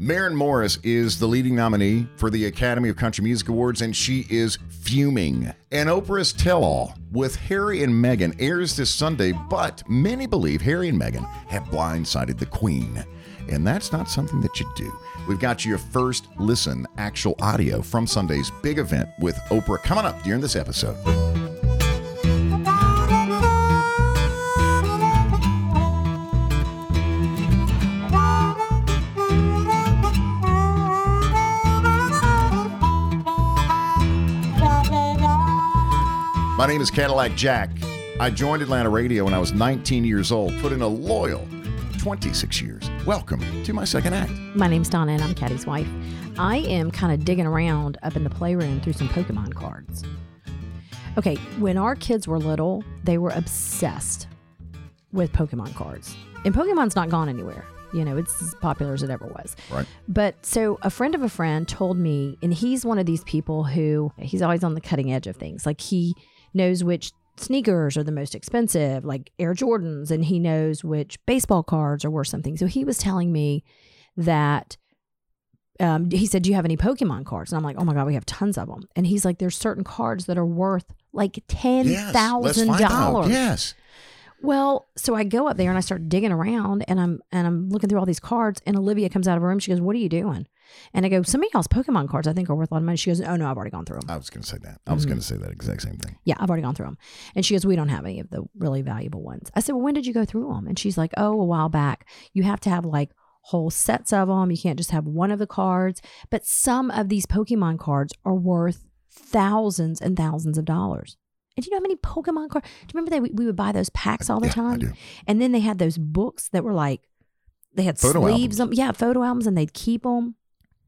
Maren Morris is the leading nominee for the Academy of Country Music Awards, and she is fuming. And Oprah's Tell All with Harry and Meghan airs this Sunday, but many believe Harry and Meghan have blindsided the Queen. And that's not something that you do. We've got your first listen, actual audio from Sunday's big event with Oprah coming up during this episode. My name is Cadillac Jack. I joined Atlanta Radio when I was 19 years old, put in a loyal 26 years. Welcome to my second act. My name's Donna, and I'm Caddy's wife. I am kind of digging around up in the playroom through some Pokemon cards. Okay, when our kids were little, they were obsessed with Pokemon cards. And Pokemon's not gone anywhere. You know, it's as popular as it ever was. Right. But so a friend of a friend told me, and he's one of these people who he's always on the cutting edge of things. Like he knows which sneakers are the most expensive, like Air Jordans, and he knows which baseball cards are worth something. So he was telling me that um, he said, Do you have any Pokemon cards? And I'm like, Oh my God, we have tons of them. And he's like, There's certain cards that are worth like Yes, let's find out. $10,000. Yes. Well, so I go up there and I start digging around and I'm and I'm looking through all these cards and Olivia comes out of her room. She goes, What are you doing? And I go, Some of y'all's Pokemon cards I think are worth a lot of money. She goes, Oh no, I've already gone through them. I was going to say that. I was going to say that exact same thing. Yeah, I've already gone through them. And she goes, We don't have any of the really valuable ones. I said, Well, when did you go through them? And she's like, Oh, a while back. You have to have like whole sets of them. You can't just have one of the cards. But some of these Pokemon cards are worth thousands and thousands of dollars. And do you know how many Pokemon cards? Do you remember that we, we would buy those packs all the Yeah, I time? do. And then they had those books that were like, they had Photo sleeves. albums. Them, yeah, photo albums, and they'd keep them.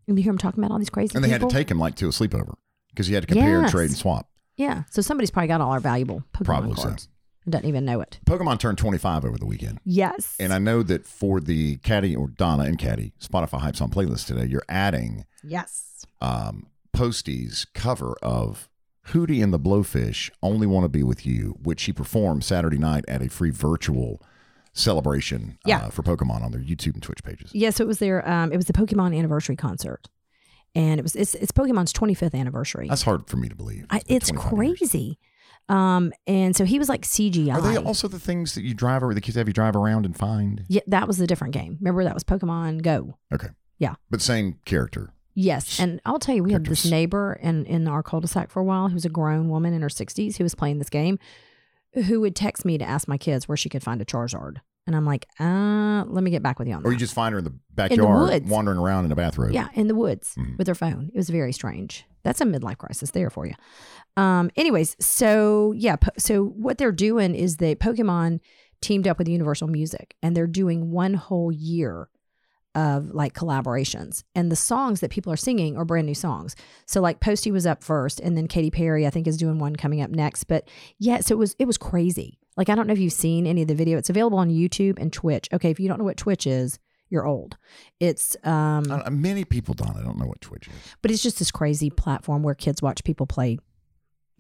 And you hear them talking about all these crazy And they had people. to take him like to a sleepover because you had to compare, Yes. trade, and swap. Yeah, so somebody's probably got all our valuable Pokemon Probably cards. and Doesn't even know it. Pokemon turned 25 over the weekend. Yes. And I know that for the Caddy or Donna and Caddy Spotify Hype Song playlist today, you're adding yes. um, Posty's cover of Hootie and the Blowfish Only Want to Be With You, which he performed Saturday night at a free virtual celebration Yeah. uh, for Pokemon on their YouTube and Twitch pages. Yeah, so it was their um it was the Pokemon anniversary concert. And it was it's it's Pokemon's 25th anniversary. That's hard for me to believe. I, it's 25 years. crazy. Um and so he was like CGI. Are they also the things that you drive or the kids have you drive around and find? yeah, that was a different game. Remember that was Pokemon Go. Okay. Yeah. But same character. Yes, and I'll tell you, we had this neighbor in in our cul-de-sac for a while who was a grown woman in her 60s who was playing this game, who would text me to ask my kids where she could find a Charizard, and I'm like, uh, let me get back with you on that. Or you just find her in the backyard woods. wandering around in a bathrobe. Yeah, in the woods Mhm. with her phone. It was very strange. That's a midlife crisis there for you. Um, anyways, so yeah, po- so what they're doing is that Pokemon teamed up with Universal Music and they're doing one whole year of like collaborations. And the songs that people are singing are brand new songs. So like Posty was up first and then Katy Perry I think is doing one coming up next. But yeah, so it was it was crazy. Like I don't know if you've seen any of the video. It's available on YouTube and Twitch. Okay, if you don't know what Twitch is, you're old. It's um many people don't. I don't know what Twitch is. but it's just this crazy platform where kids watch people play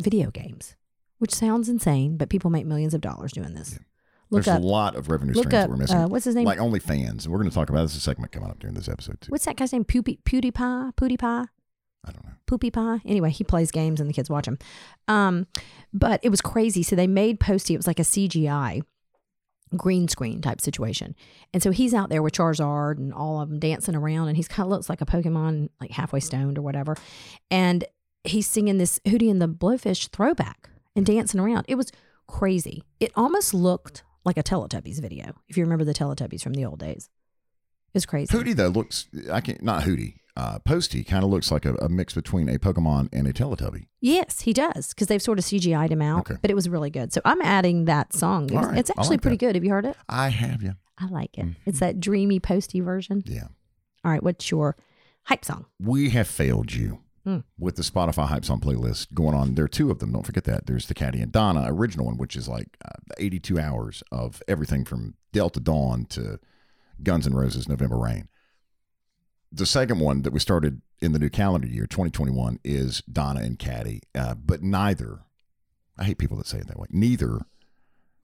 video games, which sounds insane, but people make millions of dollars doing this. Look There's up, a lot of revenue look streams up. that we're missing. Uh, what's his name? like OnlyFans. And we're going to talk about this. A segment coming up during this episode, too. what's that guy's name? Pewpie, PewDiePie, PewDiePie, I don't know. Poopy Pie. Anyway, he plays games and the kids watch him. Um, but it was crazy. So they made Posty. It was like a CGI green screen type situation, and so he's out there with Charizard and all of them dancing around, and he's kind of looks like a Pokemon, like halfway stoned or whatever, and he's singing this Hootie and the Blowfish throwback and dancing around. It was crazy. It almost looked like a Teletubbies video, if you remember the Teletubbies from the old days. It was crazy. Hootie, though, looks, I can't, not Hootie. Uh, Posty kind of looks like a, a mix between a Pokemon and a Teletubby. Yes, he does because they've sort of CGI'd him out, Okay. but it was really good. So I'm adding that song. It was- right. It's actually like pretty that. good. Have you heard it? I have you. I like it. Mhm. It's that dreamy, posty version. Yeah. All right, what's your hype song? We have failed you Hmm. with the Spotify Hype Song playlist going on. There are two of them. Don't forget that. There's the Caddy and Donna original one, which is like uh, 82 hours of everything from Delta Dawn to Guns N' Roses November Rain. The second one that we started in the new calendar year, 2021, is Donna and Caddy. Uh, but neither, I hate people that say it that way, neither,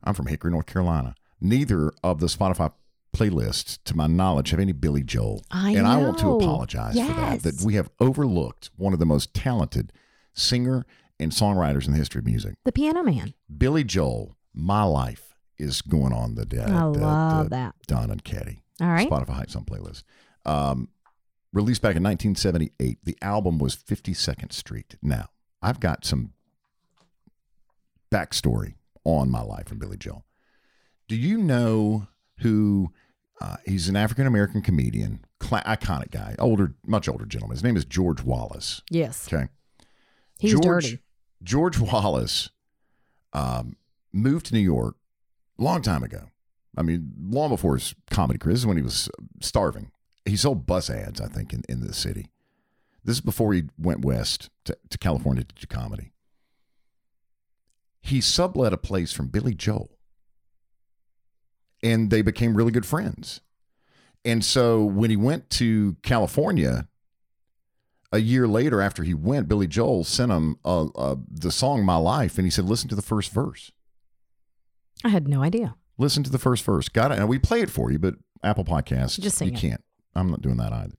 I'm from Hickory, North Carolina, neither of the Spotify playlists, to my knowledge, have any Billy Joel. I and I want to know. apologize for that. That we have overlooked one of the most talented singer and songwriters in the history of music. The Piano Man. Billy Joel, My Life is going on the, uh, I the- love the that. Don and Caddy All right. Spotify Hype Song playlist. Um, released back in 1978. The album was 52nd Street. Now, I've got some backstory on my life from Billy Joel. Do you know who? Uh, he's an African American comedian, cla iconic guy, older, much older gentleman. His name is George Wallace. Yes. Okay. He's George, dirty. George Wallace um, moved to New York a long time ago. I mean, long before his comedy career. This is when he was starving. He sold bus ads, I think, in, in the city. This is before he went west to, to California to do comedy. He sublet a place from Billy Joel. And they became really good friends. And so when he went to California, a year later after he went, Billy Joel sent him uh, uh, the song "My Life," and he said, "Listen to the first verse. I had no idea. Listen to the first verse." Got it? And we play it for you, but Apple Podcasts, Just sing you it. can't. I'm not doing that either.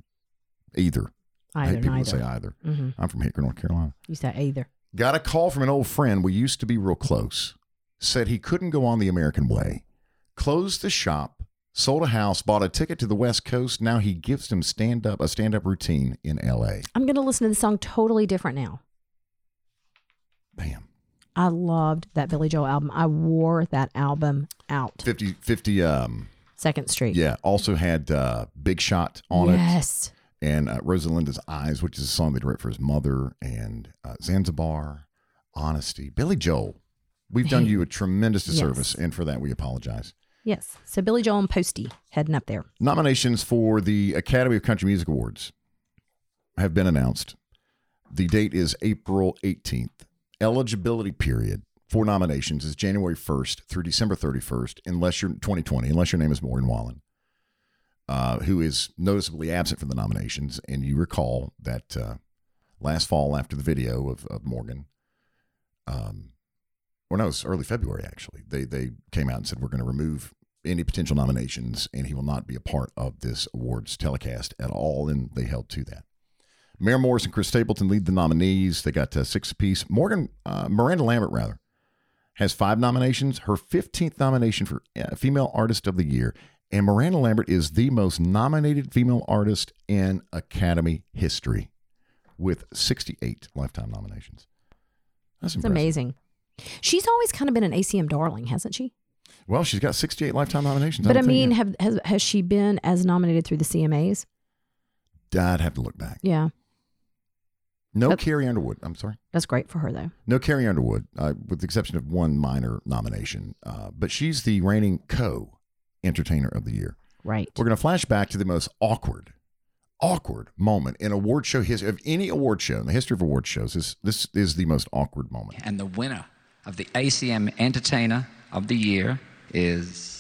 Either. I Either, hate people neither. that say either. hmm I'm from Hickory, North Carolina. You said either. Got a call from an old friend. We used to be real close. Said he couldn't go on the American way. Closed the shop, sold a house, bought a ticket to the West Coast. Now he gives him stand up a stand up routine in L.A. I'm going to listen to the song totally different now. Bam. I loved that Billy Joel album. I wore that album out. 50, 50 um, Second Street. Yeah, also had uh, Big Shot on it yes. and uh, Rosalinda's Eyes, which is a song they wrote for his mother, and uh, Zanzibar, Honesty. Billy Joel, we've done you a tremendous disservice, Yes. and for that we apologize. Yes. So Billy Joel and Posty heading up there. Nominations for the Academy of Country Music Awards have been announced. The date is April 18th. Eligibility period for nominations is January 1st through December 31st, unless you're 2020, unless your name is Morgan Wallen, uh, who is noticeably absent from the nominations. And you recall that uh, last fall, after the video of, of Morgan, um, or no, was early February actually. They they came out and said we're going to remove any potential nominations, and he will not be a part of this awards telecast at all. And they held to that. Maren Morris and Chris Stapleton lead the nominees. They got uh, six apiece. Morgan uh, Miranda Lambert rather has five nominations. Her fifteenth nomination for uh, Female Artist of the Year, and Miranda Lambert is the most nominated female artist in Academy history, with sixty-eight lifetime nominations. That's impressive. amazing. She's always kind of been an ACM darling, hasn't she? Well, she's got sixty-eight lifetime nominations. But I don't mean, have has, has she been as nominated through the CMAs? I'd have to look back. Yeah. No That- Carrie Underwood. I'm sorry. That's great for her though. No Carrie Underwood, uh, with the exception of one minor nomination. Uh, but she's the reigning co entertainer of the year. Right. We're going to flash back to the most awkward, awkward moment in award show history of any award show in the history of award shows. This this is the most awkward moment. And the winner of the ACM Entertainer of the Year is.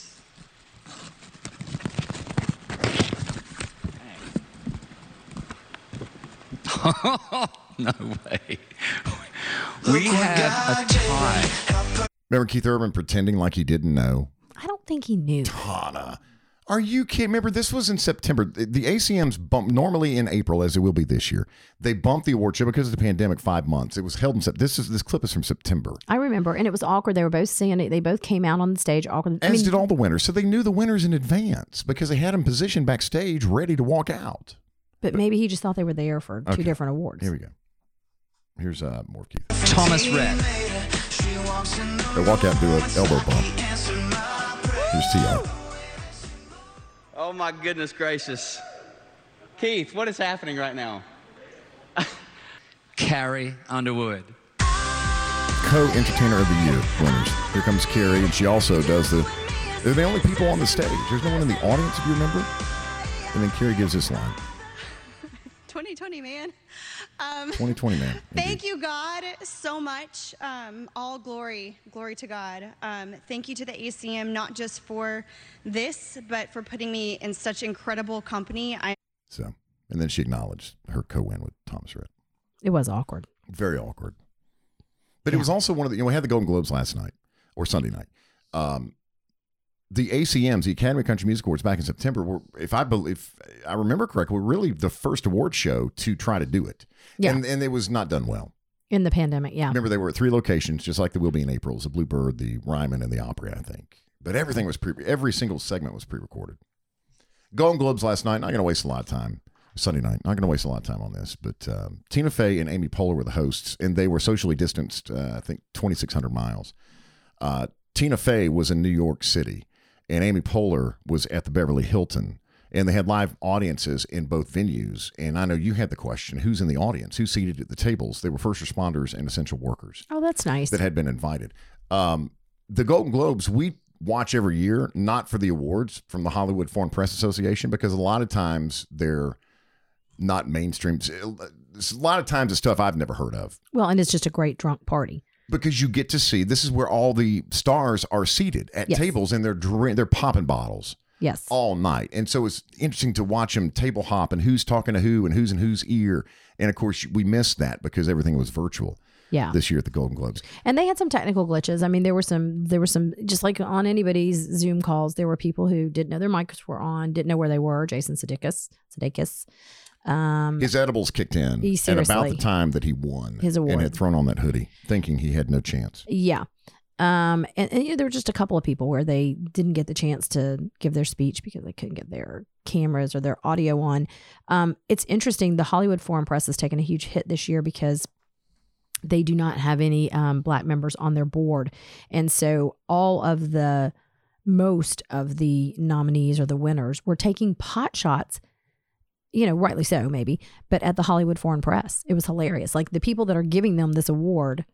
no way. We have a tie. Remember Keith Urban pretending like he didn't know? I don't think he knew. Tana. Are you kidding? Remember, this was in September. The the ACMs bump normally in April, as it will be this year. They bumped the award show because of the pandemic five months. It was held in September. This is this clip is from September. I remember, and it was awkward. They were both seeing it. They both came out on the stage awkward. I As mean, did all the winners. So they knew the winners in advance because they had them positioned backstage ready to walk out. but maybe he just thought they were there for two different awards. Here we go. Here's uh, more of Keith. Thomas Rhett. They walk out and do an elbow bump. Here's TR. Oh my goodness gracious. Keith, what is happening right now? Carrie Underwood. Co-entertainer of the year winners. Here comes Carrie, and she also does the. They're the only people on the stage. There's no one in the audience, if you remember. And then Carrie gives this line. 2020, man. Um, 2020 man. thank you, God, so much. Um, all glory, glory to God. Um, thank you to the ACM, not just for this, but for putting me in such incredible company. I So, and then she acknowledged her co-win with Thomas Rhett. It was awkward. Very awkward. But it was also one of the, you know, we had the Golden Globes last night or Sunday night. Um, the ACMs, the Academy of Country Music Awards, back in September, were, if I believe, if I remember correctly, were really the first award show to try to do it. Yeah. And, and it was not done well. In the pandemic, yeah. Remember, they were at three locations, just like they will be in April. The Bluebird, the Ryman, and the Opry, I think. But everything was pre, every single segment was pre-recorded. Golden Globes last night. Not going to waste a lot of time. Sunday night. Not going to waste a lot of time on this. But um, Tina Fey and Amy Poehler were the hosts, and they were socially distanced. Uh, I think 2,600 miles. Uh, Tina Fey was in New York City, and Amy Poehler was at the Beverly Hilton. And they had live audiences in both venues. And I know you had the question who's in the audience? Who's seated at the tables? They were first responders and essential workers Oh, that's nice. that had been invited. Um, the Golden Globes, we watch every year, not for the awards from the Hollywood Foreign Press Association, because a lot of times they're not mainstream. A lot of times it's stuff I've never heard of well, and it's just a great drunk party. Because you get to see this is where all the stars are seated at Yes. tables and they're drink, they're popping bottles Yes. all night. And so it's interesting to watch them table hop and who's talking to who and who's in whose ear. And of course, we missed that because everything was virtual yeah. this year at the Golden Globes. And they had some technical glitches. I mean, there were some, there were some, just like on anybody's Zoom calls, there were people who didn't know their mics were on, didn't know where they were. Jason Sudeikis, Sudeikis. Um, His edibles kicked in He- at about the time that he won His award and had thrown on that hoodie, thinking he had no chance. yeah. Um, and, and you know, there were just a couple of people where they didn't get the chance to give their speech because they couldn't get their cameras or their audio on. Um, it's interesting. The Hollywood Foreign Press has taken a huge hit this year because they do not have any um, black members on their board. And so all of the most of the nominees or the winners were taking pot shots, you know, rightly so, maybe, but at the Hollywood Foreign Press. It was hilarious. Like the people that are giving them this award,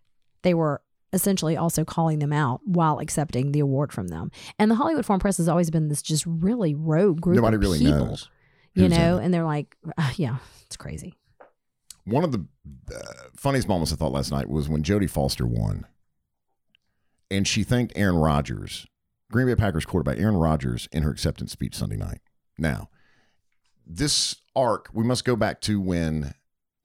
they were essentially also calling them out while accepting the award from them. And the Hollywood Foreign Press has always been this just really rogue group Nobody of really people, knows. you know, and they're like, uh, yeah, it's crazy. One of the uh, funniest moments I thought last night was when Jodie Foster won, and she thanked Aaron Rodgers, Green Bay Packers quarterback Aaron Rodgers, in her acceptance speech Sunday night. Now, this arc we must go back to when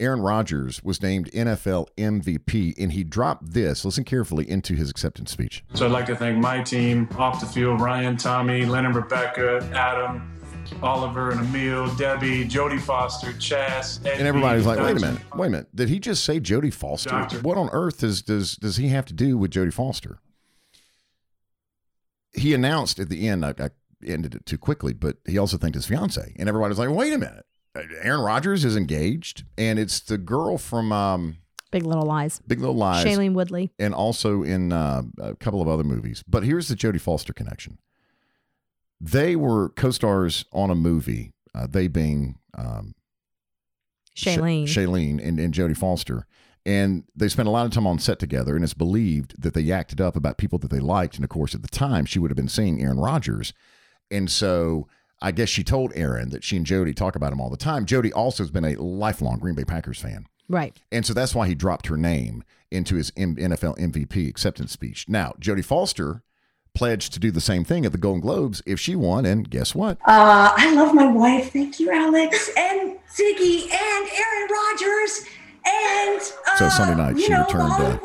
Aaron Rodgers was named NFL MVP, and he dropped this. Listen carefully into his acceptance speech. So I'd like to thank my team off the field Ryan, Tommy, Lynn and Rebecca, Adam, Oliver and Emil, Debbie, Jodie Foster, Chas, Ed And everybody's like, "Wait a minute, wait a minute! Did he just say Jodie Foster? Doctor. What on earth does does does he have to do with Jody Foster?" He announced at the end. I, I ended it too quickly, but he also thanked his fiance, and everybody's like, "Wait a minute! Aaron Rodgers is engaged, and it's the girl from um, Big Little Lies. Big Little Lies, Shailene Woodley. and also in uh, a couple of other movies. But here's the Jodie Foster connection. They were co-stars on a movie. Uh, they being um, Sha- Shailene. Shailene and, and Jodie Foster. And they spent a lot of time on set together, and it's believed that they yaked up about people that they liked. And of course, at the time, she would have been seeing Aaron Rodgers. And so I guess she told Aaron that she and Jodie talk about him all the time. Jodie also has been a lifelong Green Bay Packers fan. right. And so that's why he dropped her name into his M- NFL MVP acceptance speech. Now, Jodie Foster pledged to do the same thing at the Golden Globes if she won. And guess what? Uh, I love my wife. Thank you, Alex, and Ziggy, and Aaron Rodgers, and uh, So Sunday night, she know, returned, uh, Hollywood-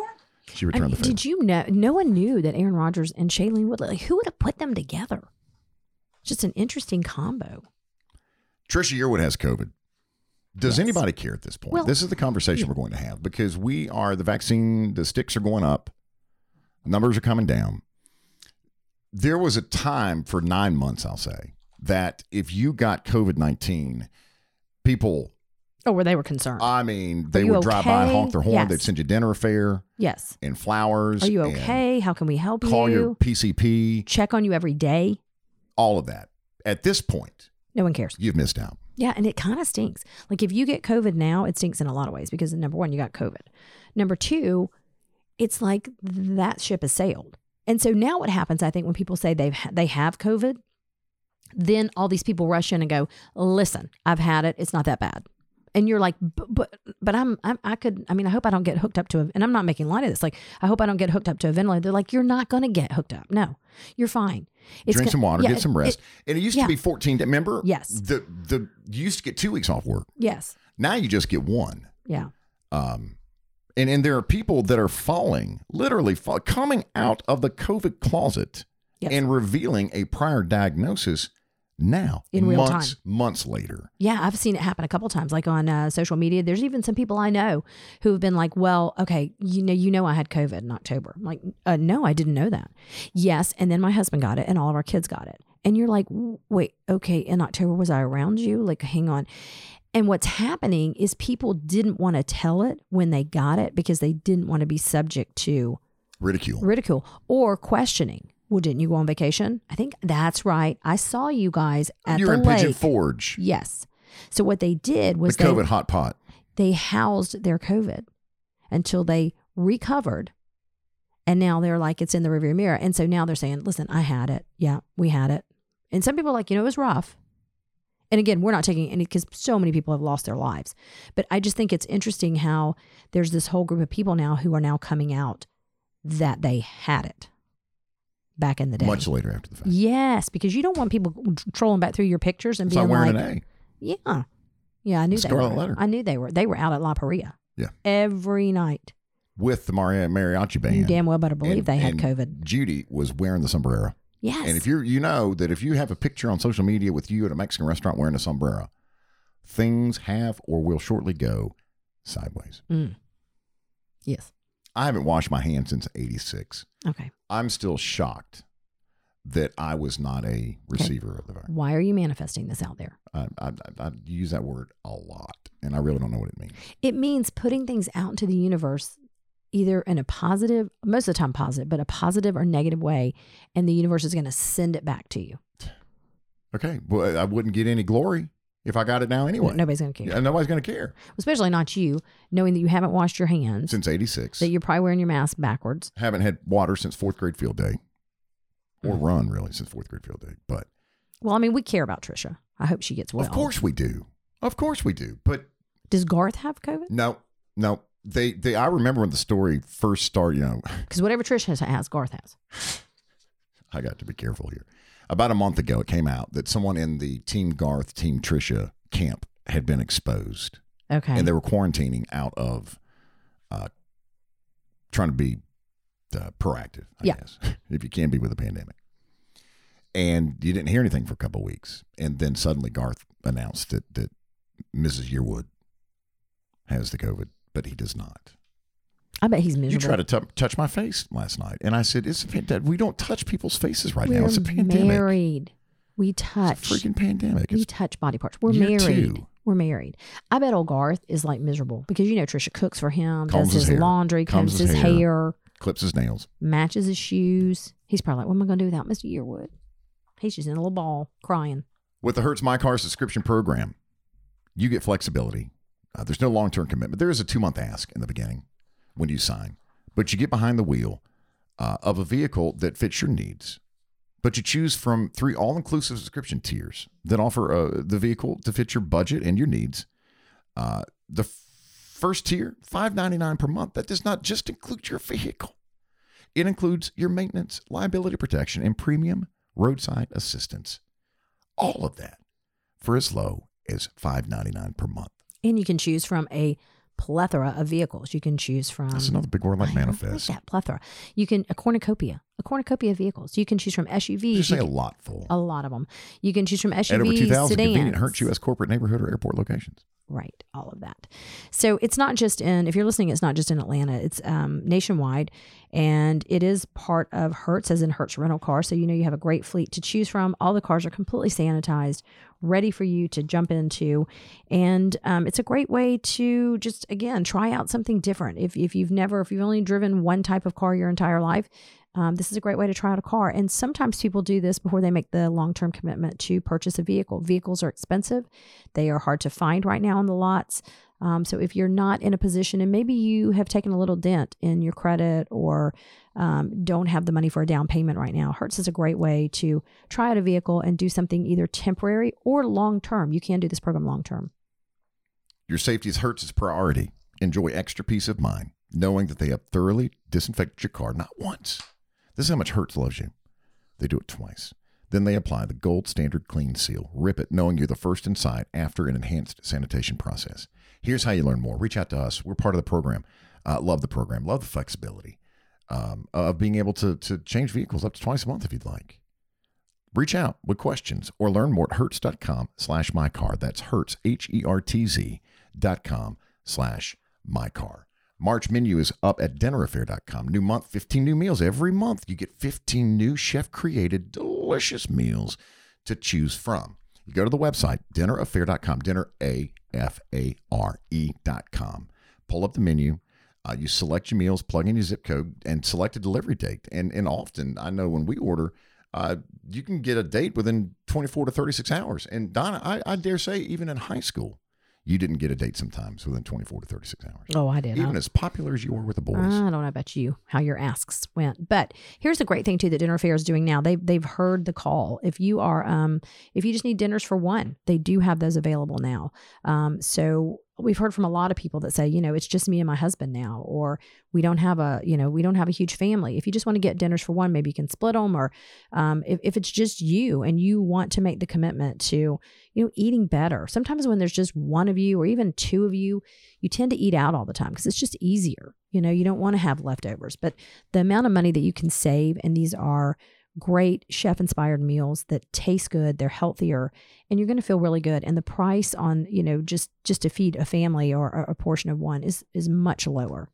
She I returned mean, the favor. did you know? No one knew that Aaron Rodgers and Shailene Woodley. Like, who would have put them together? Just an interesting combo. Trisha Yearwood has COVID. Does Yes. anybody care at this point? Well, this is the conversation yeah. we're going to have because we are the vaccine, the sticks are going up, numbers are coming down. There was a time for nine months, I'll say, that if you got COVID 19, people, Oh, where they were concerned. I mean, they would drive by and honk their horn. Yes. They'd send you dinner fare yes. and flowers. Are you okay? How can we help Call you? Call your PCP, Check on you every day. All of that. At this point, No one cares. you've missed out. Yeah, and it kind of stinks. Like if you get COVID now, it stinks in a lot of ways because number one, you got COVID. Number two, it's like that ship has sailed. And so now what happens? I think when people say they've they have COVID, then all these people rush in and go, "Listen, I've had it. It's not that bad." And you're like, "But but, but I'm, I'm I could. I mean, I hope I don't get hooked up to a. And I'm not making light of this. Like, I hope I don't get hooked up to a ventilator. They're like, "You're not going to get hooked up. No, you're fine. It's Drink go- some water, yeah, get some it- rest. and it used yeah. to be 14. Remember? Yes. The, the, you used to get two weeks off work. yes. Now you just get one. Yeah. Um, and, and there are people that are falling, literally fall, coming out of the COVID closet Yes. and revealing a prior diagnosis now, In real months, months later. Yeah, I've seen it happen a couple times, like on uh, social media. There's even some people I know who have been like, "Well, okay, you know, you know, I had COVID in October." I'm like, uh, no, I didn't know that. Yes, and then my husband got it, and all of our kids got it. And you're like, wait, okay, in October was I around you? Like, hang on. And what's happening is people didn't want to tell it when they got it because they didn't want to be subject to Ridicule. ridicule or questioning. Well, didn't you go on vacation? I think that's right. I saw you guys at You're the in Pigeon. Forge, Yes. So what they did the was they, COVID hot pot. they housed their COVID until they recovered. And now they're like, it's in the rearview mirror. And so now they're saying, listen, I had it. Yeah, we had it. And some people are like, you know, it was rough. And again, we're not taking any because so many people have lost their lives. But I just think it's interesting how there's this whole group of people now who are now coming out that they had it back in the day. Much later after the fact. Yes, because you don't want people trolling back through your pictures and It's like being wearing like, an A. yeah. Yeah, I knew they Scarlet were. Letter. I knew they were. They were out at La Paria. Yeah. Every night. with the Mari- mariachi band. You damn well better believe And- they had COVID. Judy was wearing the sombrero. Yes. And if you're, you know that if you have a picture on social media with you at a Mexican restaurant wearing a sombrero, things have or will shortly go sideways. Mm. Yes. I haven't washed my hands since '86. Okay. I'm still shocked that I was not a receiver of the virus. Why are you manifesting this out there? I, I, I, I use that word a lot, and I really don't know what it means. It means putting things out into the universe either in a positive, most of the time positive, but a positive or negative way, and the universe is going to send it back to you. Okay, well, I wouldn't get any glory if I got it now anyway. Nobody's going to care. Yeah, nobody's going to care. Especially not you, knowing that you haven't washed your hands, Since '86, that you're probably wearing your mask backwards. haven't had water since fourth grade field day, or Mm. run really since fourth grade field day. But Well, I mean, we care about Trisha. I hope she gets well. of course we do. Of course we do. But Does Garth have COVID? no, no. They, they. I remember when the story first started. You know, Because whatever Trisha has, has, Garth has. I got to be careful here. About a month ago, it came out that someone in the Team Garth, Team Trisha camp had been exposed, Okay. and they were quarantining out of uh, trying to be uh, proactive. I Yeah. guess if you can be with a pandemic. And you didn't hear anything for a couple of weeks, and then suddenly Garth announced that that Mrs. Yearwood has the COVID, but he does not. I bet he's miserable. You tried to t- touch my face last night, and I said, "It's a pandemic. We don't touch people's faces right We're now. It's a pandemic. married. We It's touch. a freaking pandemic. we It's, touch body parts. We're married. two. We're married. I bet old Garth is like miserable because you know Trisha cooks for him, Combs does his his, laundry, Combs combs his his hair. hair. clips his nails. matches his shoes. He's probably like, what am I going to do without Mr. Yearwood? He's just in a little ball crying. With the Hertz My Car subscription program, you get flexibility. Uh, there's no long term commitment. There is a two month ask in the beginning when you sign, but you get behind the wheel uh, of a vehicle that fits your needs. But you choose from three all inclusive subscription tiers that offer uh, the vehicle to fit your budget and your needs. Uh, the f- first tier, five ninety nine per month. That does not just include your vehicle. It includes your maintenance, liability protection, and premium roadside assistance. All of that for as low as five ninety nine per month. And you can choose from a plethora of vehicles. You can choose from. That's another big word like I manifest. Like that plethora. You can a cornucopia, a cornucopia of vehicles. You can choose from SUVs. Just you say a lot full. a lot of them. You can choose from At over SUVs, 2,000 sedans. convenient Hertz U.S. corporate neighborhood or airport locations. Right, all of that. So it's not just in, if you're listening, it's not just in Atlanta, it's um, nationwide. And it is part of Hertz, as in Hertz rental car. So you know you have a great fleet to choose from. All the cars are completely sanitized, ready for you to jump into. And um, it's a great way to just, again, try out something different. If, if you've never, if you've only driven one type of car your entire life, um, this is a great way to try out a car. And sometimes people do this before they make the long term commitment to purchase a vehicle. Vehicles are expensive, they are hard to find right now on the lots. Um, so if you're not in a position and maybe you have taken a little dent in your credit or um, don't have the money for a down payment right now, Hertz is a great way to try out a vehicle and do something either temporary or long term. You can do this program long term. Your safety is Hertz's priority. Enjoy extra peace of mind knowing that they have thoroughly disinfected your car not once. This is how much Hertz loves you. They do it twice. Then they apply the gold standard clean seal. Rip it knowing you're the first inside after an enhanced sanitation process. Here's how you learn more. Reach out to us. We're part of the program. Uh, love the program. Love the flexibility um, of being able to, to change vehicles up to twice a month if you'd like. Reach out with questions or learn more at hertz.com slash my car. That's hertz, H E R T Z dot com slash my car. March menu is up at dinnerafare.com. New month, 15 new meals. Every month, you get 15 new chef created delicious meals to choose from. You go to the website, dinnerafare.com, dinner A F A R E.com. Pull up the menu. Uh, you select your meals, plug in your zip code, and select a delivery date. And, and often, I know when we order, uh, you can get a date within 24 to 36 hours. And Donna, I, I dare say, even in high school, you didn't get a date sometimes within 24 to 36 hours. Oh, I did. Even I- as popular as you were with the boys. I don't know about you, how your asks went, but here's a great thing too that Dinner Fair is doing now. They they've heard the call. If you are um if you just need dinners for one, they do have those available now. Um, so we've heard from a lot of people that say, you know, it's just me and my husband now, or we don't have a, you know, we don't have a huge family. If you just want to get dinners for one, maybe you can split them, or um, if, if it's just you and you want to make the commitment to, you know, eating better. Sometimes when there's just one of you or even two of you, you tend to eat out all the time because it's just easier. You know, you don't want to have leftovers, but the amount of money that you can save, and these are great chef inspired meals that taste good they're healthier and you're going to feel really good and the price on you know just just to feed a family or a, portion of one is is much lower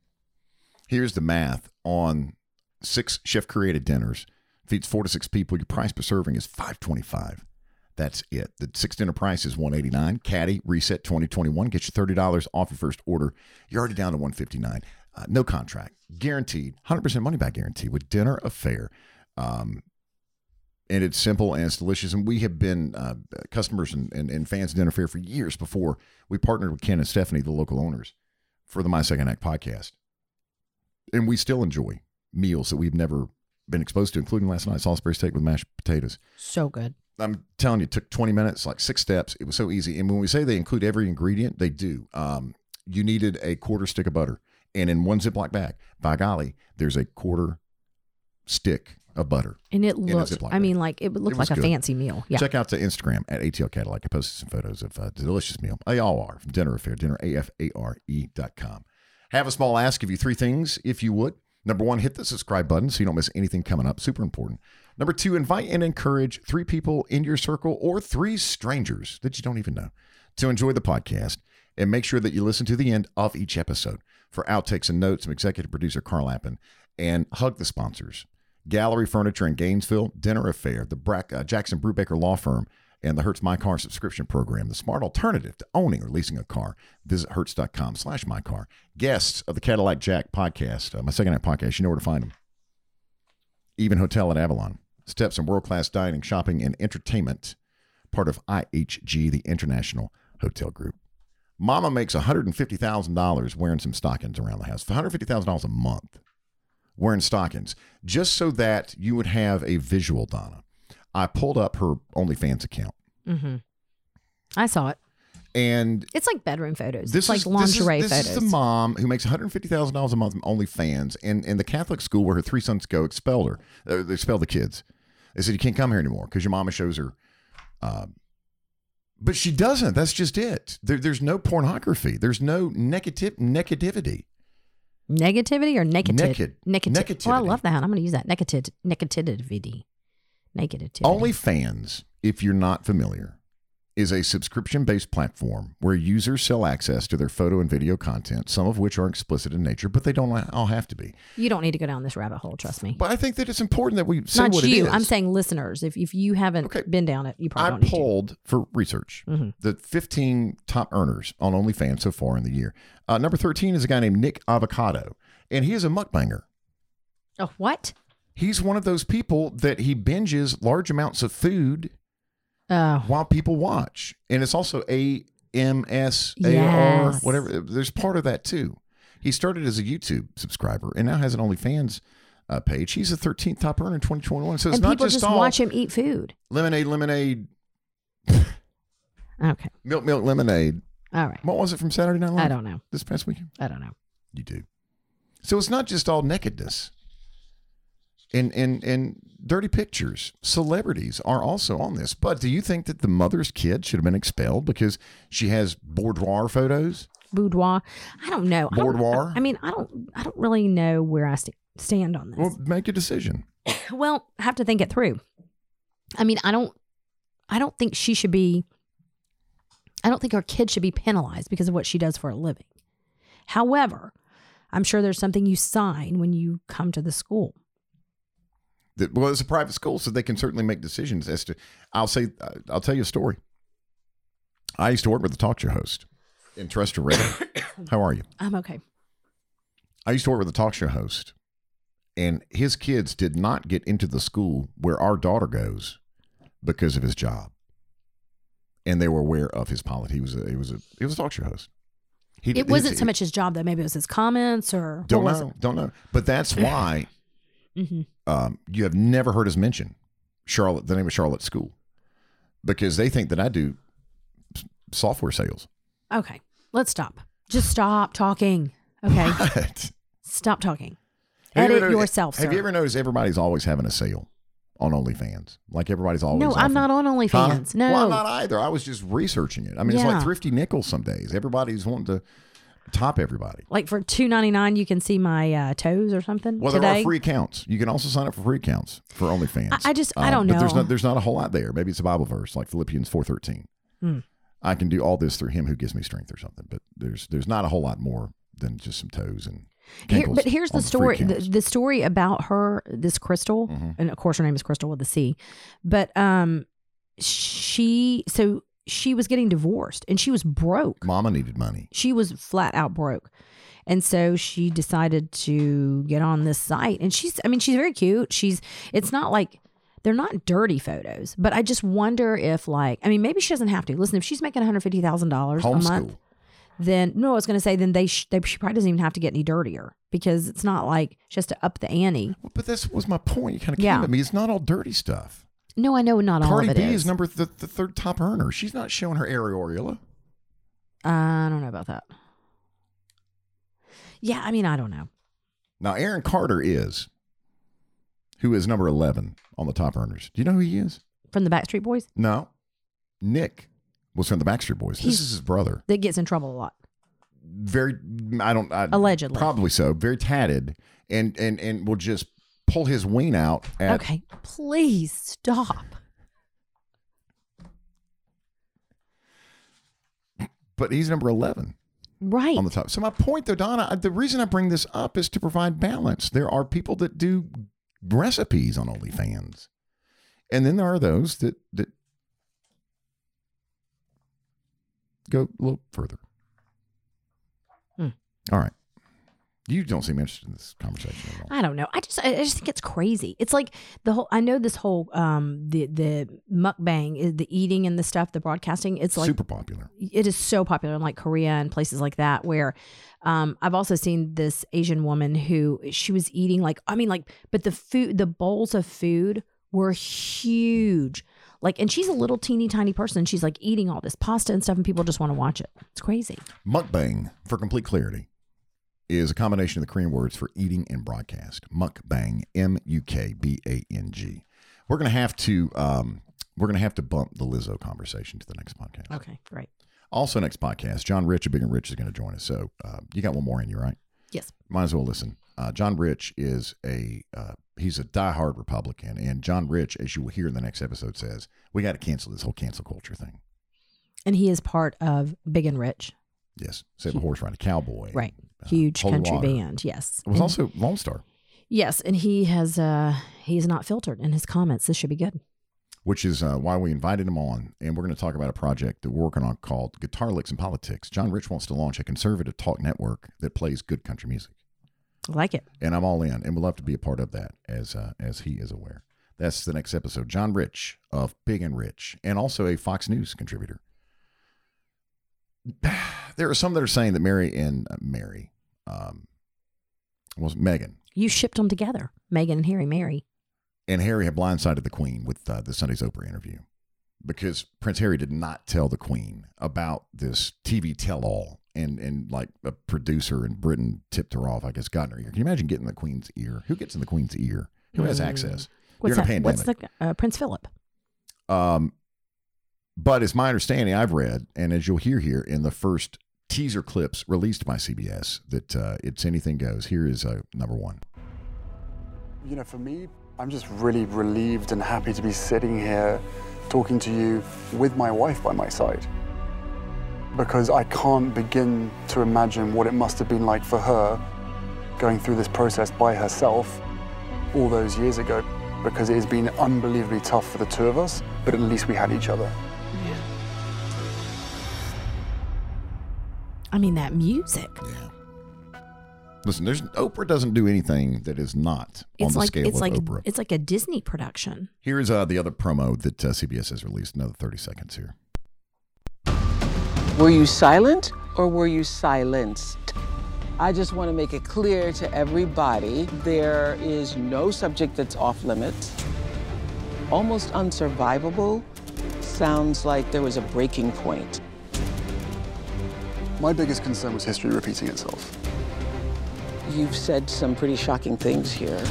Here's the math on six chef created dinners. Feeds four to six people. Your price per serving is five twenty five. That's it. The six dinner price is one eighty nine. Caddy Reset twenty twenty one gets you thirty dollars off your first order. You're already down to one fifty nine. Uh, no contract, guaranteed, hundred percent money back guarantee with Dinner Affair. Um, and it's simple and it's delicious. And we have been uh, customers and, and, and fans of Dinner Affair for years before we partnered with Ken and Stephanie, the local owners, for the My Second Act podcast and we still enjoy meals that we've never been exposed to, including last night Salisbury steak with mashed potatoes. so good I'm telling you, it took 20 minutes, like six steps. It was so easy. And when we say they include every ingredient, they do. Um, you needed a quarter stick of butter, and in one Ziploc bag, by golly, there's a quarter stick of butter. and it looked i bag. mean like it looked was like a good. fancy meal yeah Check out the Instagram at ATL Cadillac. I posted some photos of uh, delicious meal. They all are from Dinner Affair, dinner, A-F-A-R-E dot com. Have a small ask of you three things, if you would. Number one, hit the subscribe button so you don't miss anything coming up. Super important. Number two, invite and encourage three people in your circle or three strangers that you don't even know to enjoy the podcast. And make sure that you listen to the end of each episode for outtakes and notes from executive producer Carl Appen. And hug the sponsors. Gallery Furniture in Gainesville, Dinner Affair, the Brack, uh, Jackson Brubaker Law Firm, and the Hertz My Car subscription program, the smart alternative to owning or leasing a car. Visit hertz.com slash my car. Guests of the Cadillac Jack podcast, uh, my second night podcast, you know where to find them. Even Hotel at Avalon. Steps in world class dining, shopping, and entertainment, part of IHG, the International Hotel Group. Mama makes $150,000 wearing some stockings around the house. $150,000 a month wearing stockings, just so that you would have a visual, Donna. I pulled up her OnlyFans account, mm-hmm. i saw it and it's like bedroom photos this it's like is lingerie this is, this photos is the mom who makes one hundred fifty thousand dollars a month from OnlyFans, and and the Catholic school where her three sons go expelled her. Uh, they expelled the kids. They said you can't come here anymore because your mama shows her. Uh, but she doesn't. That's just it. There, there's no pornography. There's no negative negativity. Negativity or negative? Naked. Negative. Oh, I love that. I'm going to use that. Negative. Negativity. Negativity. OnlyFans, if you're not familiar, is a subscription based platform where users sell access to their photo and video content, some of which are explicit in nature, but they don't all have to be. You don't need to go down this rabbit hole. Trust me. But I think that it's important that we say Not what you. it is. I'm saying listeners. If if you haven't Okay. been down it, you probably I don't need polled for research Mhm. the 15 top earners on OnlyFans so far in the year. Uh, number 13 is a guy named Nick Avocado, and he is a mukbanger. Oh, what? He's one of those people that he binges large amounts of food Oh, while people watch. And it's also A M S A R, Yes. whatever. There's part of that too. He started as a YouTube subscriber and now has an OnlyFans uh, page. He's the 13th top earner in 2021. So it's and not people just, watch him eat food. lemonade, lemonade, Okay. milk, milk, lemonade. All right. What was it from Saturday Night Live? I don't know. This past weekend? I don't know. You do. So it's not just all nakedness. And, and, and dirty pictures. Celebrities are also on this. But do you think that the mother's kid should have been expelled because she has boudoir photos? Boudoir. I don't know. I Boudoir? I mean, I don't. I don't really know where I st- stand on this. Well, make a decision. well, I have to think it through. I mean, I don't I don't think she should be I don't think our kid should be penalized because of what she does for a living. However, I'm sure there's something you sign when you come to the school. That, well, it's a private school, so they can certainly make decisions as to. I'll say, uh, I'll tell you a story. I used to work with a talk show host in Trustor Radio. How are you? I'm okay. I used to work with a talk show host, and his kids did not get into the school where our daughter goes because of his job, and they were aware of his politics. He was a, he was a he was a talk show host. He, It wasn't so much his job though. Maybe it was his comments or Don't know, don't know. But that's why Mhm. um, you have never heard us mention Charlotte, the name of Charlotte School, because they think that I do software sales. Okay, let's stop. Just stop talking. Okay, What? stop talking. Have Edit ever noticed- yourself, Have sir. you ever noticed everybody's always having a sale on OnlyFans? Like everybody's always. No, I'm not on Huh? OnlyFans. No. well, I'm not either. I was just researching it. I mean, it's like thrifty nickels some days. Everybody's wanting to top everybody. Like for two ninety nine, you can see my uh, toes or something. Well, today. there are free accounts. You can also sign up for free accounts for OnlyFans. Um, I- I just- I don't But there's know. not there's not a whole lot there. Maybe it's a Bible verse like Philippians four thirteen. Hmm. I can do all this through Him who gives me strength, or something. But there's there's not a whole lot more than just some toes and. Here, but here's the story. The, the story about her, this Crystal, Mm-hmm. and of course her name is Crystal with a C. But um, she so she was getting divorced and she was broke. Mama needed money. She was flat out broke. And so she decided to get on this site. And she's, I mean, she's very cute. She's, it's not like, they're not dirty photos, but I just wonder if, like, I mean, maybe she doesn't have to. Listen, if she's making $150,000 a month, then no, I was going to say, then they, sh- they, she probably doesn't even have to get any dirtier because it's not like she has to up the ante. But that was my point. You kind of Yeah. came at me. It's not all dirty stuff. No, I know not all Cardi of B it is is. number th- the third top earner. She's not showing her areola. I don't know about that. Yeah, I mean, I don't know. Now, Aaron Carter is, who is number 11 on the top earners. Do you know who he is? From the Backstreet Boys, No. Nick was from the Backstreet Boys. This is his brother. that gets in trouble a lot. Very, I don't, I, Allegedly. Probably so. Very tatted and, and, and will just pull his ween out at, Okay, please stop. but he's number 11 Right. on the top. So my point though, Donna, the reason I bring this up is to provide balance. There are people that do recipes on OnlyFans. And then there are those that, that go a little further. Hmm. All right. You don't seem interested in this conversation at all. I don't know. I just I just think it's crazy. It's like the whole I know this whole um the the mukbang is the eating and the stuff, the broadcasting, it's like Super popular. it is so popular in like Korea and places like that where um I've also seen this Asian woman who she was eating like I mean like but the food the bowls of food were huge. Like and she's a little teeny tiny person. She's like eating all this pasta and stuff and people just want to watch it. It's crazy. Mukbang, for complete clarity, is a combination of the Korean words for eating and broadcast. Mukbang, M U K B A N G. We're gonna have to um, we're gonna have to bump the Lizzo conversation to the next podcast. Okay, great. Also, next podcast, John Rich of Big and Rich is going to join us. So uh, you got one more in you, right? Yes. Might as well listen. Uh, John Rich is a uh, he's a diehard Republican, and John Rich, as you will hear in the next episode, says we got to cancel this whole cancel culture thing. And he is part of Big and Rich. Yes, save a horse, ride a cowboy. Right. Uh, Huge Holy country Water. band. Yes. It was And- also Lone Star. Yes, and he has uh he's not filtered in his comments. This should be good. which is uh, why we invited him on. And we're going to talk about a project that we're working on called Guitar Licks and Politics. John Rich wants to launch a conservative talk network that plays good country music. I like it. And I'm all in and would love to be a part of that as, uh, as he is aware. That's the next episode. John Rich of Big and Rich and also a Fox News contributor. There are some that are saying that Mary and uh, Mary, um, was Meghan You shipped them together, Meghan and Harry Mary. and Harry had blindsided the Queen with uh, the Sunday's Oprah interview because Prince Harry did not tell the Queen about this TV tell-all, and and like a producer in Britain tipped her off. I guess got in her ear. Can you imagine getting in the Queen's ear? Who gets in the Queen's ear? Who has access? What's You're that? in a What's pandemic. the uh, Prince Philip? Um, but it's my understanding I've read, and as you'll hear here in the first teaser clips released by CBS, that uh, it's anything goes. Here is uh, number one. you know, for me I'm just really relieved and happy to be sitting here talking to you with my wife by my side. Because I can't begin to imagine what it must have been like for her going through this process by herself all those years ago. Because it has been unbelievably tough for the two of us, but at least we had each other. I mean, that music. Yeah. Listen, there's Oprah doesn't do anything that is not on It's the like scale it's of like Oprah. it's like a Disney production. Here's uh, the other promo that uh, CBS has released. Another 30 seconds here. Were you silent or were you silenced? I just want to make it clear to everybody there is no subject that's off limits. Almost unsurvivable sounds like there was a breaking point. My biggest concern was history repeating itself. You've said some pretty shocking things here.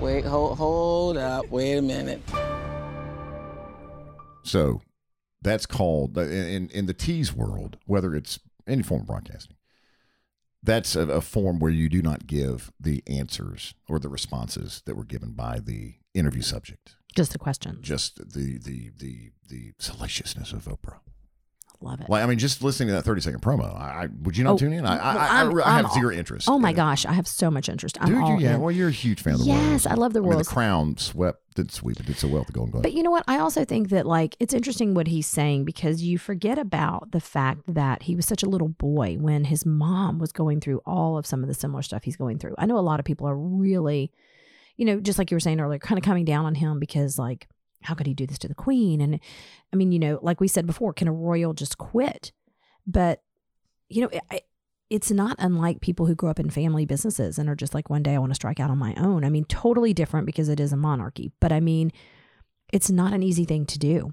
Wait, hold, hold up, wait a minute. So that's called in in the tease world, whether it's any form of broadcasting. That's a, a form where you do not give the answers or the responses that were given by the interview subject. Just the questions. Just the the the the salaciousness of Oprah. Love it. Like I mean, just listening to that thirty second promo, I, I would you not Oh, tune in? I I, I, I, I'm- re- I have I'm zero all- interest. Oh my in it. gosh, I have so much interest. I'm you? all Yeah. in. Well, you're a huge fan of the world. Yes, I love the I mean, the Crown swept did sweep it did so well at the Golden Globe. But you know what? I also think that like it's interesting what he's saying because you forget about the fact that he was such a little boy when his mom was going through all of some of the similar stuff he's going through. I know a lot of people are really, you know, just like you were saying earlier, kind of coming down on him because like, how could he do this to the queen? And I mean, you know, like we said before, can a royal just quit? But you know, it's not unlike people who grow up in family businesses and are just like, one day I want to strike out on my own. I mean, totally different because it is a monarchy. But I mean, it's not an easy thing to do.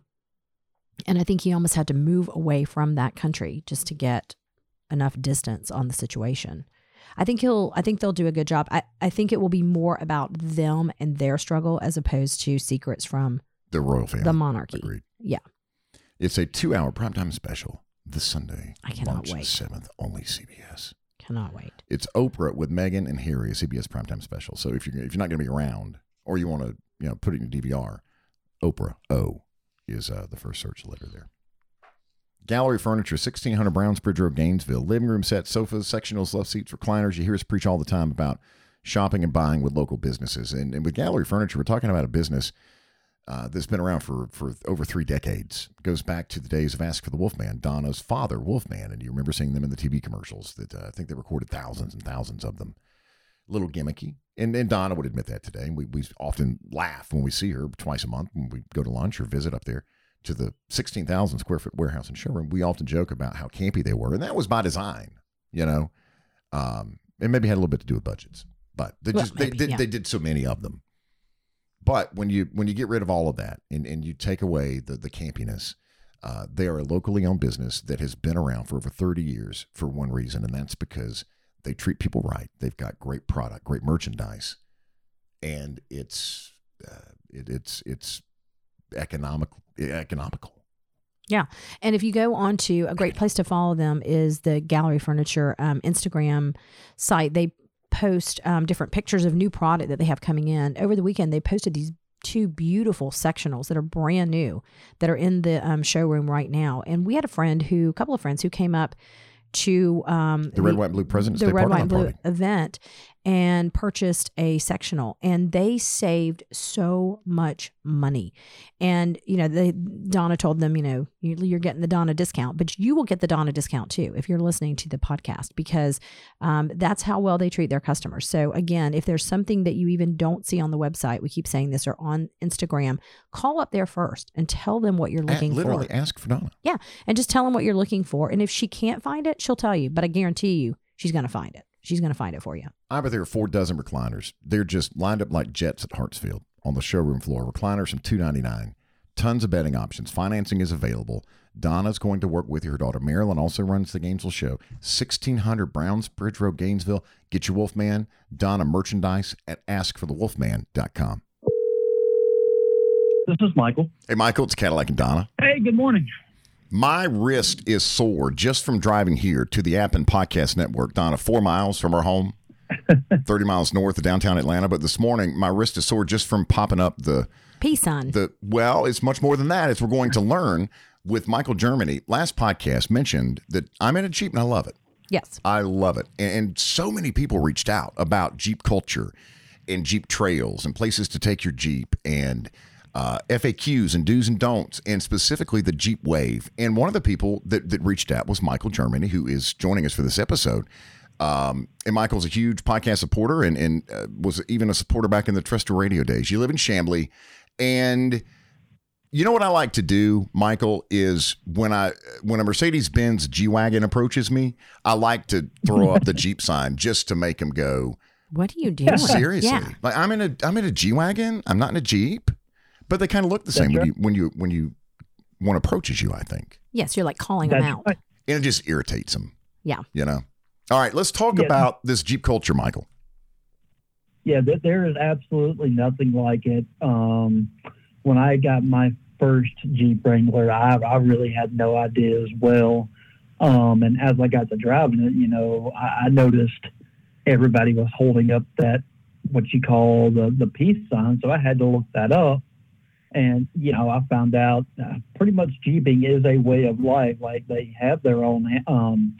And I think he almost had to move away from that country just to get enough distance on the situation. I think he'll I think they'll do a good job. I, I think it will be more about them and their struggle as opposed to secrets from the royal family. the monarchy. Agreed. Yeah. It's a two hour primetime special this Sunday. I cannot March wait. seventh, only CBS. Cannot wait. It's Oprah with Meghan and Harry, a CBS primetime special. So if you're if you're not going to be around or you want to you know put it in your DVR, Oprah O is uh, the first search letter there. Gallery furniture, sixteen hundred Browns Bridge Road, Gainesville. Living room sets, sofas, sectionals, love seats, recliners. You hear us preach all the time about shopping and buying with local businesses. And, and with Gallery furniture, we're talking about a business uh, that's been around for for over three decades. Goes back to the days of Ask for the Wolfman, Donna's father, Wolfman, and you remember seeing them in the TV commercials. That uh, I think they recorded thousands and thousands of them. A Little gimmicky, and, and Donna would admit that today. We we often laugh when we see her twice a month when we go to lunch or visit up there to the sixteen thousand square foot warehouse and showroom. We often joke about how campy they were, and that was by design. You know, um, it maybe had a little bit to do with budgets, but they Well, just they maybe, did yeah. they did so many of them. But when you when you get rid of all of that and, and you take away the the campiness, uh, they are a locally owned business that has been around for over 30 years for one reason, and that's because they treat people right. They've got great product, great merchandise, and it's uh, it, it's it's economical economical. Yeah. And if you go on to a great place to follow them is the Gallery Furniture um, Instagram site. They post um, different pictures of new product that they have coming in. Over the weekend, they posted these two beautiful sectionals that are brand new that are in the um, showroom right now. And we had a friend who, a couple of friends who came up to um, The Red, White, and Blue President's the Day Red, White, Blue Party. event and purchased a sectional and they saved so much money. And, you know, they, Donna told them, you know, you, you're getting the Donna discount, but you will get the Donna discount too if you're listening to the podcast because um, that's how well they treat their customers. So, again, if there's something that you even don't see on the website, we keep saying this or on Instagram, call up there first and tell them what you're looking literally for. ask for Donna. Yeah. And just tell them what you're looking for. And if she can't find it, she'll tell you. But I guarantee you, she's going to find it. She's going to find it for you. I bet there are four dozen recliners. They're just lined up like jets at Hartsfield on the showroom floor. Recliners from two ninety nine. Tons of bedding options. Financing is available. Donna's going to work with you. Her daughter Marilyn also runs the Gainesville show. Sixteen hundred Browns Bridge Road, Gainesville. Get your Wolfman Donna merchandise at askforthewolfman.com. This is Michael. Hey Michael, it's Cadillac and Donna. Hey, good morning. My wrist is sore just from driving here to the Appen Podcast Network, Donna, four miles from our home. 30 miles north of downtown Atlanta. But this morning, my wrist is sore just from popping up the Peace on the. Well, it's much more than that. It's we're going to learn with Michael Germany. Last podcast mentioned that I'm in a Jeep and I love it. yes. I love it. And so many people reached out about Jeep culture and Jeep trails and places to take your Jeep and uh, FAQs and do's and don'ts, and specifically the Jeep Wave. And one of the people that, that reached out was Michael Germany, who is joining us for this episode. Um, and Michael's a huge podcast supporter and, and uh, was even a supporter back in the Trustor Radio days. You live in Chamblee. And you know what I like to do, Michael, is when I when a Mercedes Benz G wagon approaches me, I like to throw up the Jeep sign just to make him go. What are you doing? Seriously, Yeah. like I'm in a I'm in a G wagon. I'm not in a Jeep, but they kind of look the same when you when you when you one approaches you. I think, Yes, you're like calling them out. and it just irritates them. Yeah. You know. All right, let's talk Yeah. about this Jeep culture, Michael. yeah, there is absolutely nothing like it. Um, when I got my first Jeep Wrangler, I, I really had no idea as well. Um, and as I got to driving it, you know, I, I noticed everybody was holding up that what you call the the peace sign, so I had to look that up. And you know, I found out uh, pretty much Jeeping is a way of life. Like they have their own um,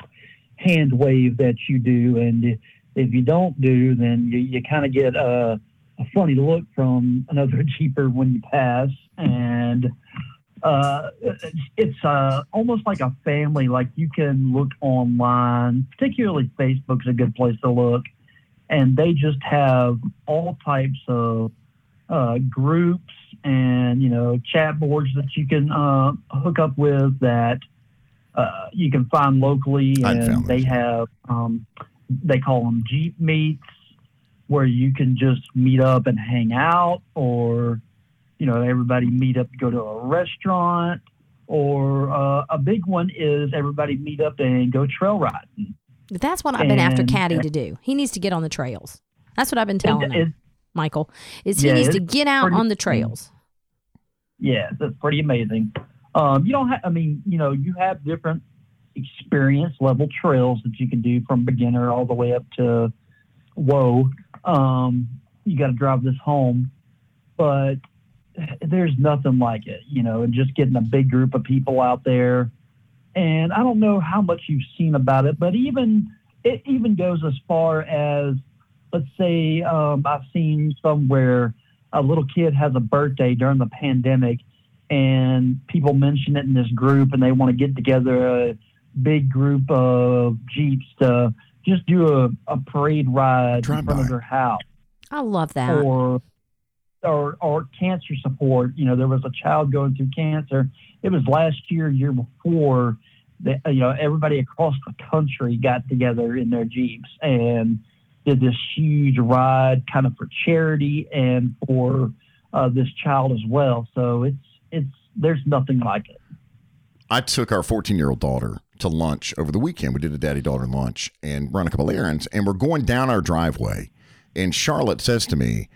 hand wave that you do, and if you don't do, then you, you kind of get a, a funny look from another Jeeper when you pass. And uh, it's, uh, almost like a family. Like you can look online, particularly Facebook's a good place to look. And they just have all types of uh, groups and, you know, chat boards that you can uh, hook up with that uh, you can find locally. And found they have, um, they call them Jeep meets where you can just meet up and hang out or you know everybody meet up to go to a restaurant or uh, a big one is everybody meet up and go trail riding That's what I've been after And- Caddy to do. He needs to get on the trails. That's what I've been telling it- him, Michael. Is he Yeah, needs to get out pretty- on the trails. yeah that's pretty amazing um, you don't have i mean you know you have different experience level trails that you can do from beginner all the way up to whoa um, you got to drive this home but there's nothing like it you know and just getting a big group of people out there and i don't know how much you've seen about it but even it even goes as far as let's say um, i've seen somewhere a little kid has a birthday during the pandemic and people mention it in this group and they want to get together a big group of jeeps to just do a, a parade ride in front of their house. I love that. or or or cancer support you know there was a child going through cancer. It was last year year before that you know everybody across the country got together in their jeeps and did this huge ride kind of for charity and for uh, this child as well so it's it's there's nothing like it I took our 14 year old daughter to lunch over the weekend. We did a daddy daughter lunch and run a couple errands, and we're going down our driveway. And Charlotte says to me,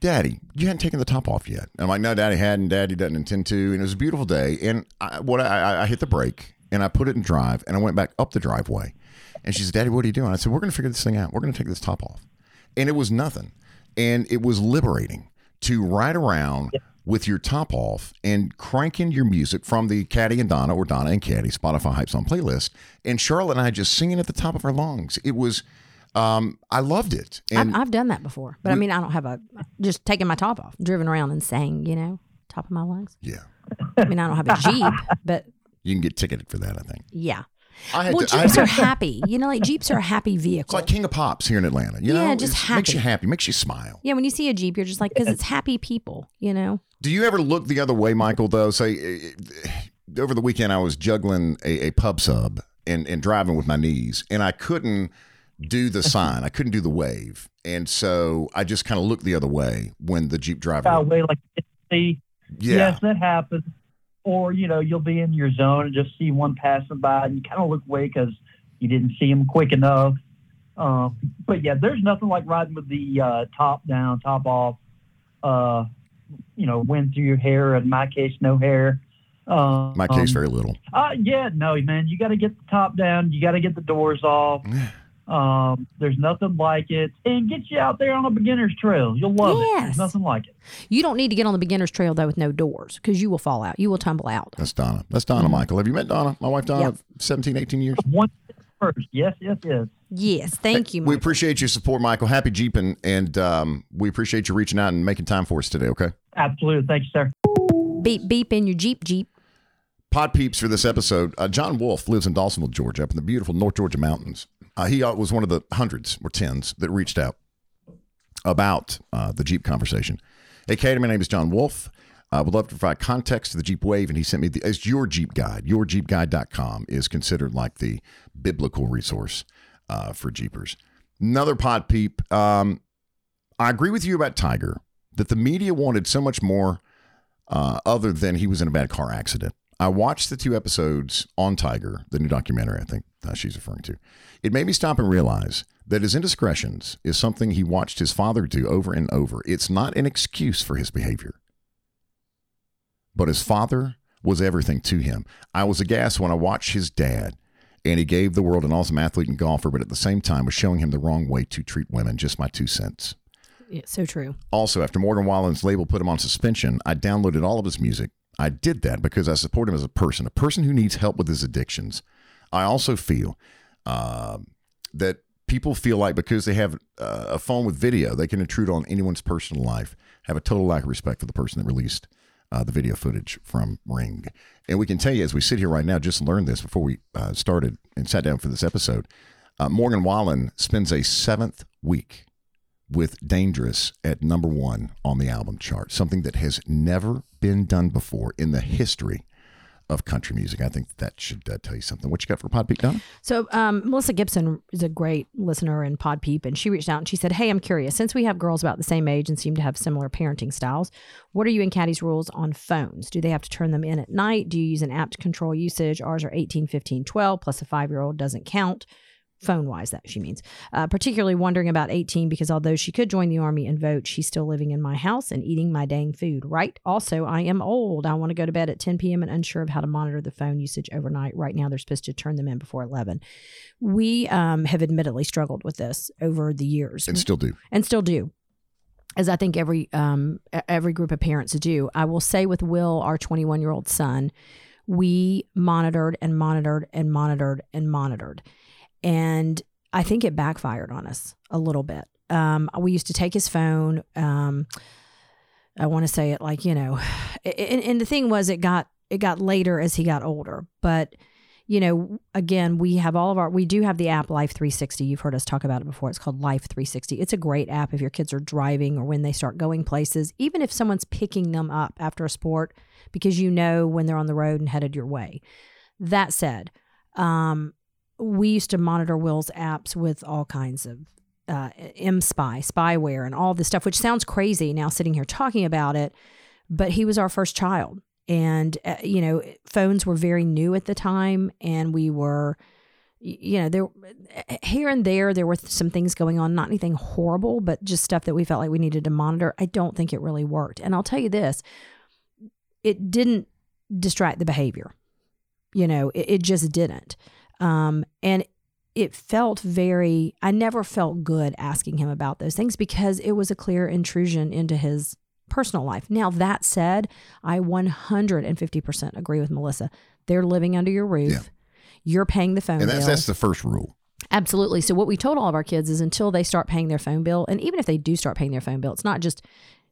Daddy, you hadn't taken the top off yet. I'm like, No, Daddy hadn't. Daddy doesn't intend to. And it was a beautiful day. And I, what I- I hit the brake and I put it in drive and I went back up the driveway. And she said, Daddy, what are you doing? I said, We're going to figure this thing out. We're going to take this top off. And it was nothing. And it was liberating to ride around with your top off and cranking your music from the Caddy and Donna or Donna and Caddy Spotify Hype Song playlist. And Charlotte and I just singing at the top of our lungs. It was, um, I loved it. And I've, I've done that before, but I mean, I don't have a just taking my top off, driven around and sang, you know, top of my lungs. Yeah. I mean, I don't have a Jeep, but you can get ticketed for that, I think. yeah. I had well, to- I Jeeps had are happy. You know, like Jeeps are a happy vehicle. It's like King of Pops here in Atlanta. You Yeah, know, just happy. makes you happy. happy, makes you smile. yeah, when you see a Jeep, you're just like, because it's happy people, you know? Do you ever look the other way, Michael? Though, say eh, eh, over the weekend, I was juggling a, a pub sub and and driving with my knees, and I couldn't do the sign. I couldn't do the wave, and so I just kind of looked the other way when the Jeep driver. That way, like see, Yeah. yes, that happens. Or you know, you'll be in your zone and just see one passing by, and you kind of look away because you didn't see him quick enough. Uh, but yeah, there's nothing like riding with the uh, top down, top off. Uh, you know, wind through your hair. In my case, no hair. My case, um, very little. Uh, yeah, no, man, you got to get the top down. You got to get the doors off. Um, there's nothing like it, and get you out there on a beginner's trail. You'll love it. There's nothing like it. You don't need to get on the beginner's trail though with no doors because you will fall out. You will tumble out. That's Donna. That's Donna Michael. Have you met Donna? My wife Donna, Yeah. of 17, 18 years. One first, yes, yes, yes. Yes, thank you. We appreciate your support, Michael. Happy Jeeping, and um, we appreciate you reaching out and making time for us today. Okay. Absolutely. Thank you, sir. beep beep in your Jeep Jeep. Pod peeps for this episode. Uh, John Wolf lives in Dawsonville, Georgia, up in the beautiful North Georgia mountains. Uh, he uh, was one of the hundreds or tens that reached out about uh, the Jeep conversation. Hey, Caddy, my name is John Wolf. I would love to provide context to the Jeep Wave, and he sent me the, as your Jeep guide. Yourjeepguide.com is considered like the biblical resource uh, for Jeepers. Another pod peep. Um, I agree with you about Tiger that the media wanted so much more uh, other than he was in a bad car accident. I watched the two episodes on Tiger, the new documentary, I think uh, she's referring to. It made me stop and realize that his indiscretions is something he watched his father do over and over. It's not an excuse for his behavior, but his father was everything to him. I was aghast when I watched his dad, and he gave the world an awesome athlete and golfer, but at the same time was showing him the wrong way to treat women. Just my two cents. Yeah, so true. Also, after Morgan Wallen's label put him on suspension, I downloaded all of his music. I did that because I support him as a person, a person who needs help with his addictions. I also feel uh, that people feel like because they have uh, a phone with video, they can intrude on anyone's personal life, have a total lack of respect for the person that released uh, the video footage from Ring. And we can tell you as we sit here right now, just learned this before we uh, started and sat down for this episode. Uh, Morgan Wallen spends a seventh week with Dangerous at number one on the album chart, something that has never been done before in the history of country music. I think that should uh, tell you something. What you got for Pod Donna? So um, Melissa Gibson is a great listener in pod peep, and she reached out and she said, "Hey, I'm curious. Since we have girls about the same age and seem to have similar parenting styles, what are you and Caddy's rules on phones? Do they have to turn them in at night? Do you use an app to control usage? Ours are 18, 15, 12, plus a five year old doesn't count." Phone wise, that she means. Uh, particularly wondering about 18 because although she could join the army and vote, she's still living in my house and eating my dang food, right? Also, I am old. I want to go to bed at 10 p.m. and unsure of how to monitor the phone usage overnight. Right now, they're supposed to turn them in before 11. We um, have admittedly struggled with this over the years And still do. and still do as i think every um every group of parents do i will say with will our 21 year old son we monitored and monitored and monitored and monitored and i think it backfired on us a little bit um we used to take his phone um i want to say it like you know and, and the thing was it got it got later as he got older but you know, again, we have all of our, we do have the app Life 360. You've heard us talk about it before. It's called Life 360. It's a great app if your kids are driving or when they start going places, even if someone's picking them up after a sport, because you know when they're on the road and headed your way. That said, um, we used to monitor Will's apps with all kinds of uh, mSpy, spyware, and all this stuff, which sounds crazy now sitting here talking about it. But he was our first child. And uh, you know phones were very new at the time and we were you know there here and there there were some things going on not anything horrible but just stuff that we felt like we needed to monitor. I don't think it really worked. And i'll tell you this it didn't distract the behavior. You know it, it just didn't um, and it felt very i never felt good asking him about those things because it was a clear intrusion into his personal life. Now, that said, I 150% agree with Melissa. They're living under your roof. Yeah. You're paying the phone And that's, bill. that's the first rule. Absolutely. So, what we told all of our kids is until they start paying their phone bill, and even if they do start paying their phone bill, it's not just,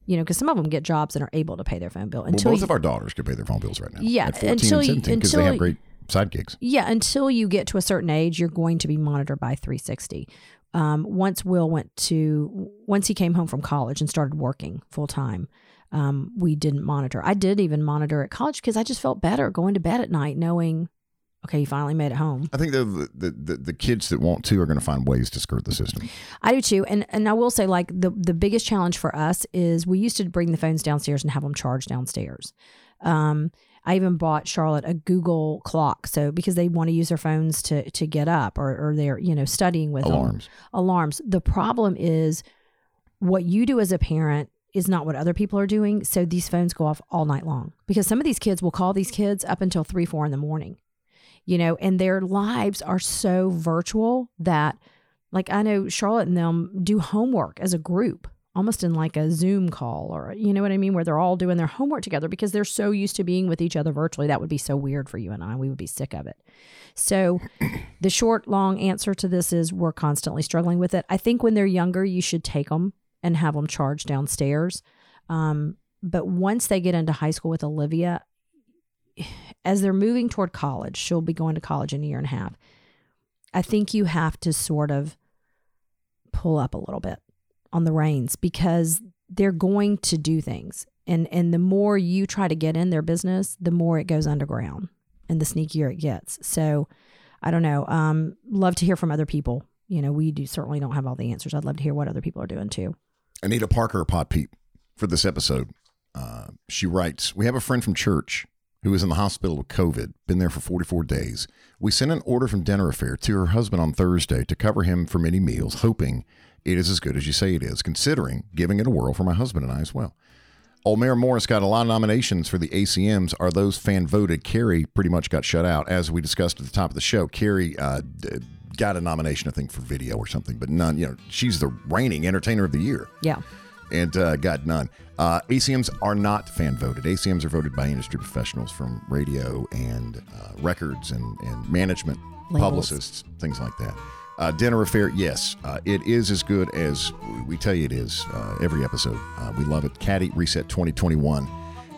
you know, because some of them get jobs and are able to pay their phone bill. Well, Until both you, of our daughters could pay their phone bills right now. Yeah, At 14 until and you- 17 because they have great side gigs. Yeah, until you get to a certain age, you're going to be monitored by 360. Um, once Will went to, once he came home from college and started working full time, um, we didn't monitor. I did even monitor at college because I just felt better going to bed at night knowing, okay, you finally made it home. I think the, the, the, the kids that want to are going to find ways to skirt the system. I do too, and and I will say like the the biggest challenge for us is we used to bring the phones downstairs and have them charged downstairs. Um, I even bought Charlotte a Google clock, so because they want to use their phones to to get up or or they're you know studying with them. Alarms. Alarms. The problem is what you do as a parent is not what other people are doing. So these phones go off all night long because some of these kids will call these kids up until three, four in the morning, you know, and their lives are so virtual that Like I know Charlotte and them do homework as a group, almost in like a Zoom call or you know what I mean, where they're all doing their homework together because they're so used to being with each other virtually. That would be so weird for you and I. We would be sick of it. So the short, long answer to this is we're constantly struggling with it. I think when they're younger, you should take them and have them charged downstairs. Um, but once they get into high school with Olivia, as they're moving toward college, she'll be going to college in a year and a half. I think you have to sort of pull up a little bit on the reins because they're going to do things. And and the more you try to get in their business, the more it goes underground and the sneakier it gets. So I don't know. Um, love to hear from other people. You know, we do certainly don't have all the answers. I'd love to hear what other people are doing too. Anita Parker, Pod Peep, for this episode. Uh, she writes We have a friend from church who is in the hospital with COVID, been there for 44 days. We sent an order from Dinner Affair to her husband on Thursday to cover him for many meals, hoping it is as good as you say it is, considering giving it a whirl for my husband and I as well. Old Maren Morris got a lot of nominations for the ACMs. Are those fan voted? Carrie pretty much got shut out, as we discussed at the top of the show. Carrie uh, got a nomination, I think, for video or something, but none. You know, she's the reigning entertainer of the year Yeah. And uh, got none. Uh, ACMs are not fan voted. ACMs are voted by industry professionals from radio and uh, records and, and management, Labels. publicists, things like that. Uh, Dinner Affair, yes, uh, it is as good as we tell you it is uh, every episode. Uh, we love it. Caddy Reset 2021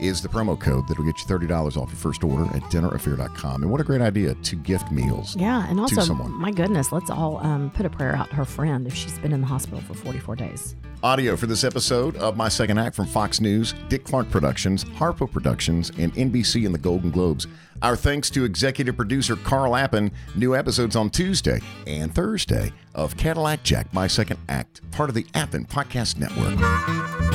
is the promo code that'll get you $30 off your first order at dinnerafare.com. And what a great idea to gift meals Yeah. And also, to someone. my goodness, let's all um, put a prayer out to her friend if she's been in the hospital for 44 days. Audio for this episode of My Second Act from Fox News, Dick Clark Productions, Harpo Productions, and NBC and the Golden Globes. Our thanks to executive producer Carl Appen. New episodes on Tuesday and Thursday of Cadillac Jack, My Second Act, part of the Appen Podcast Network.